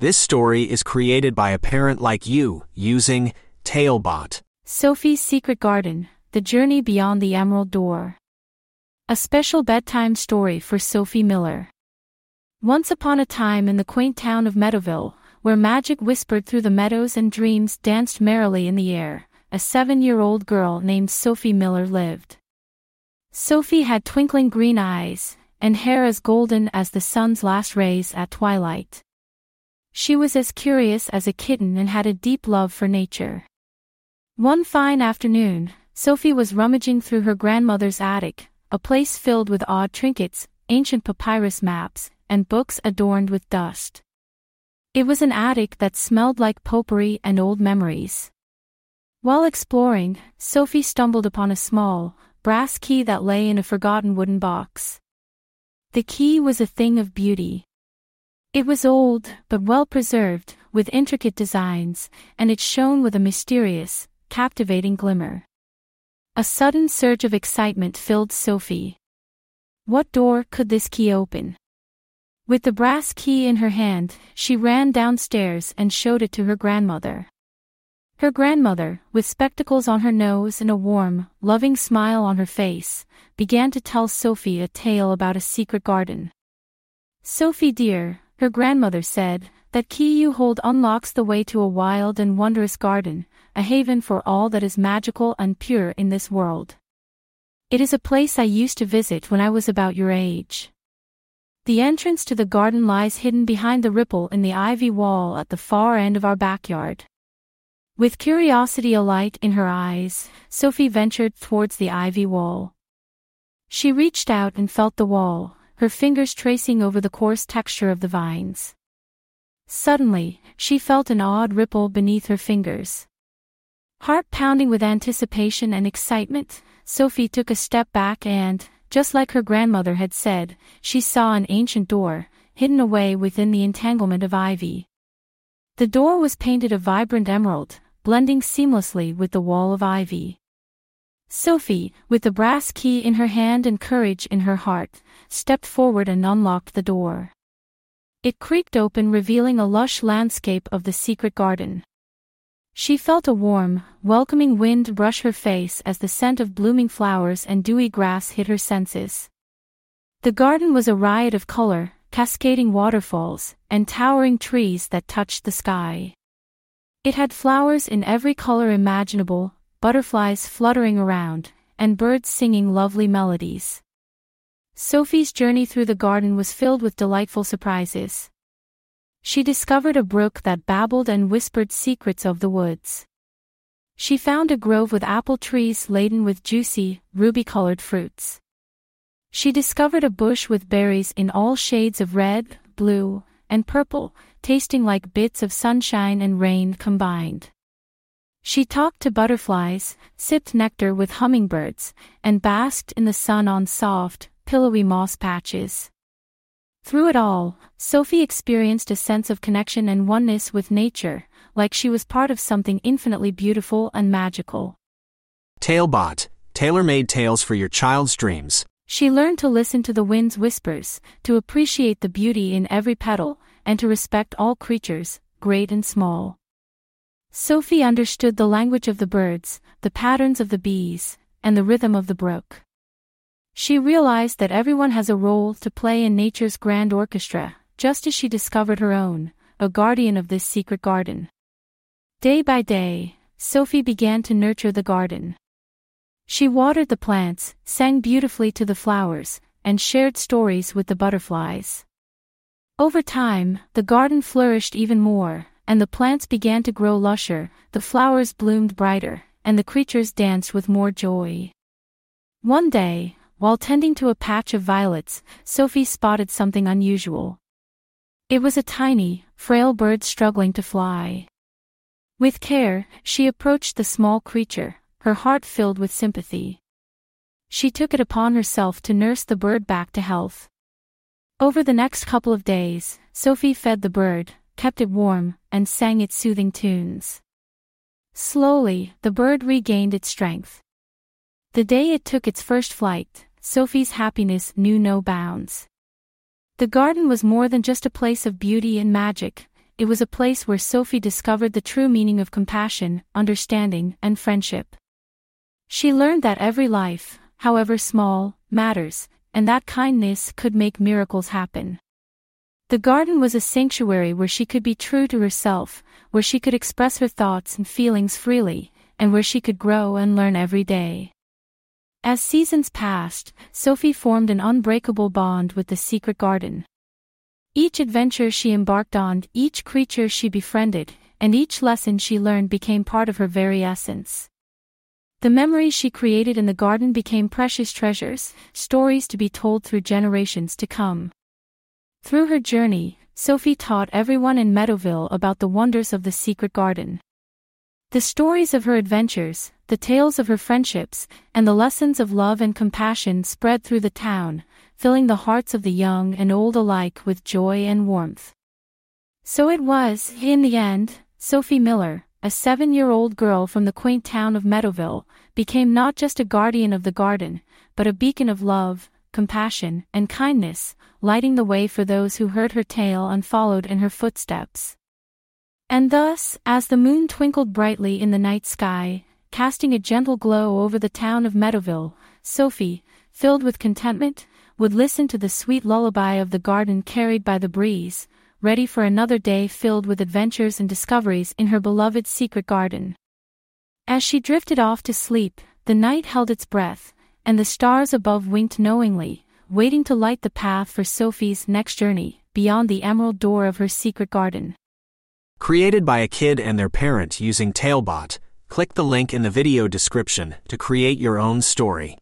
This story is created by a parent like you using Talebot. Sophie's Secret Garden The Journey Beyond the Emerald Door. A special bedtime story for Sophie Miller. Once upon a time in the quaint town of Meadowville, where magic whispered through the meadows and dreams danced merrily in the air, a seven year old girl named Sophie Miller lived. Sophie had twinkling green eyes, and hair as golden as the sun's last rays at twilight. She was as curious as a kitten and had a deep love for nature. One fine afternoon, Sophie was rummaging through her grandmother's attic, a place filled with odd trinkets, ancient papyrus maps, and books adorned with dust. It was an attic that smelled like potpourri and old memories. While exploring, Sophie stumbled upon a small, brass key that lay in a forgotten wooden box. The key was a thing of beauty. It was old, but well preserved, with intricate designs, and it shone with a mysterious, captivating glimmer. A sudden surge of excitement filled Sophie. What door could this key open? With the brass key in her hand, she ran downstairs and showed it to her grandmother. Her grandmother, with spectacles on her nose and a warm, loving smile on her face, began to tell Sophie a tale about a secret garden. Sophie dear, her grandmother said, that key you hold unlocks the way to a wild and wondrous garden, a haven for all that is magical and pure in this world. It is a place I used to visit when I was about your age. The entrance to the garden lies hidden behind the ripple in the ivy wall at the far end of our backyard. With curiosity alight in her eyes, Sophie ventured towards the ivy wall. She reached out and felt the wall, her fingers tracing over the coarse texture of the vines. Suddenly, she felt an odd ripple beneath her fingers. Heart pounding with anticipation and excitement, Sophie took a step back and, just like her grandmother had said, she saw an ancient door, hidden away within the entanglement of ivy. The door was painted a vibrant emerald, blending seamlessly with the wall of ivy. Sophie, with the brass key in her hand and courage in her heart, stepped forward and unlocked the door. It creaked open revealing a lush landscape of the secret garden. She felt a warm, welcoming wind brush her face as the scent of blooming flowers and dewy grass hit her senses. The garden was a riot of color, cascading waterfalls, and towering trees that touched the sky. It had flowers in every color imaginable, butterflies fluttering around, and birds singing lovely melodies. Sophie's journey through the garden was filled with delightful surprises. She discovered a brook that babbled and whispered secrets of the woods. She found a grove with apple trees laden with juicy, ruby-colored fruits. She discovered a bush with berries in all shades of red, blue, and purple, tasting like bits of sunshine and rain combined. She talked to butterflies, sipped nectar with hummingbirds, and basked in the sun on soft, pillowy moss patches. Through it all, Sophie experienced a sense of connection and oneness with nature, like she was part of something infinitely beautiful and magical. Talebot, tailor-made tales for your child's dreams. She learned to listen to the wind's whispers, to appreciate the beauty in every petal, and to respect all creatures, great and small. Sophie understood the language of the birds, the patterns of the bees, and the rhythm of the brook. She realized that everyone has a role to play in nature's grand orchestra, just as she discovered her own, a guardian of this secret garden. Day by day, Sophie began to nurture the garden. She watered the plants, sang beautifully to the flowers, and shared stories with the butterflies. Over time, the garden flourished even more, and the plants began to grow lusher, the flowers bloomed brighter, and the creatures danced with more joy. One day, while tending to a patch of violets, Sophie spotted something unusual. It was a tiny, frail bird struggling to fly. With care, she approached the small creature, her heart filled with sympathy. She took it upon herself to nurse the bird back to health. Over the next couple of days, Sophie fed the bird, kept it warm, and sang its soothing tunes. Slowly, the bird regained its strength. The day it took its first flight, Sophie's happiness knew no bounds. The garden was more than just a place of beauty and magic, it was a place where Sophie discovered the true meaning of compassion, understanding, and friendship. She learned that every life, however small, matters, and that kindness could make miracles happen. The garden was a sanctuary where she could be true to herself, where she could express her thoughts and feelings freely, and where she could grow and learn every day. As seasons passed, Sophie formed an unbreakable bond with the secret garden. Each adventure she embarked on, each creature she befriended, and each lesson she learned became part of her very essence. The memories she created in the garden became precious treasures, stories to be told through generations to come. Through her journey, Sophie taught everyone in Meadowville about the wonders of the secret garden. The stories of her adventures, the tales of her friendships, and the lessons of love and compassion spread through the town, filling the hearts of the young and old alike with joy and warmth. So it was, in the end, Sophie Miller, a seven-year-old girl from the quaint town of Meadowville, became not just a guardian of the garden, but a beacon of love, compassion, and kindness, lighting the way for those who heard her tale and followed in her footsteps. And thus, as the moon twinkled brightly in the night sky, casting a gentle glow over the town of Meadowville, Sophie, filled with contentment, would listen to the sweet lullaby of the garden carried by the breeze, ready for another day filled with adventures and discoveries in her beloved secret garden. As she drifted off to sleep, the night held its breath, and the stars above winked knowingly, waiting to light the path for Sophie's next journey, beyond the emerald door of her secret garden. Created by a kid and their parent using Talebot, click the link in the video description to create your own story.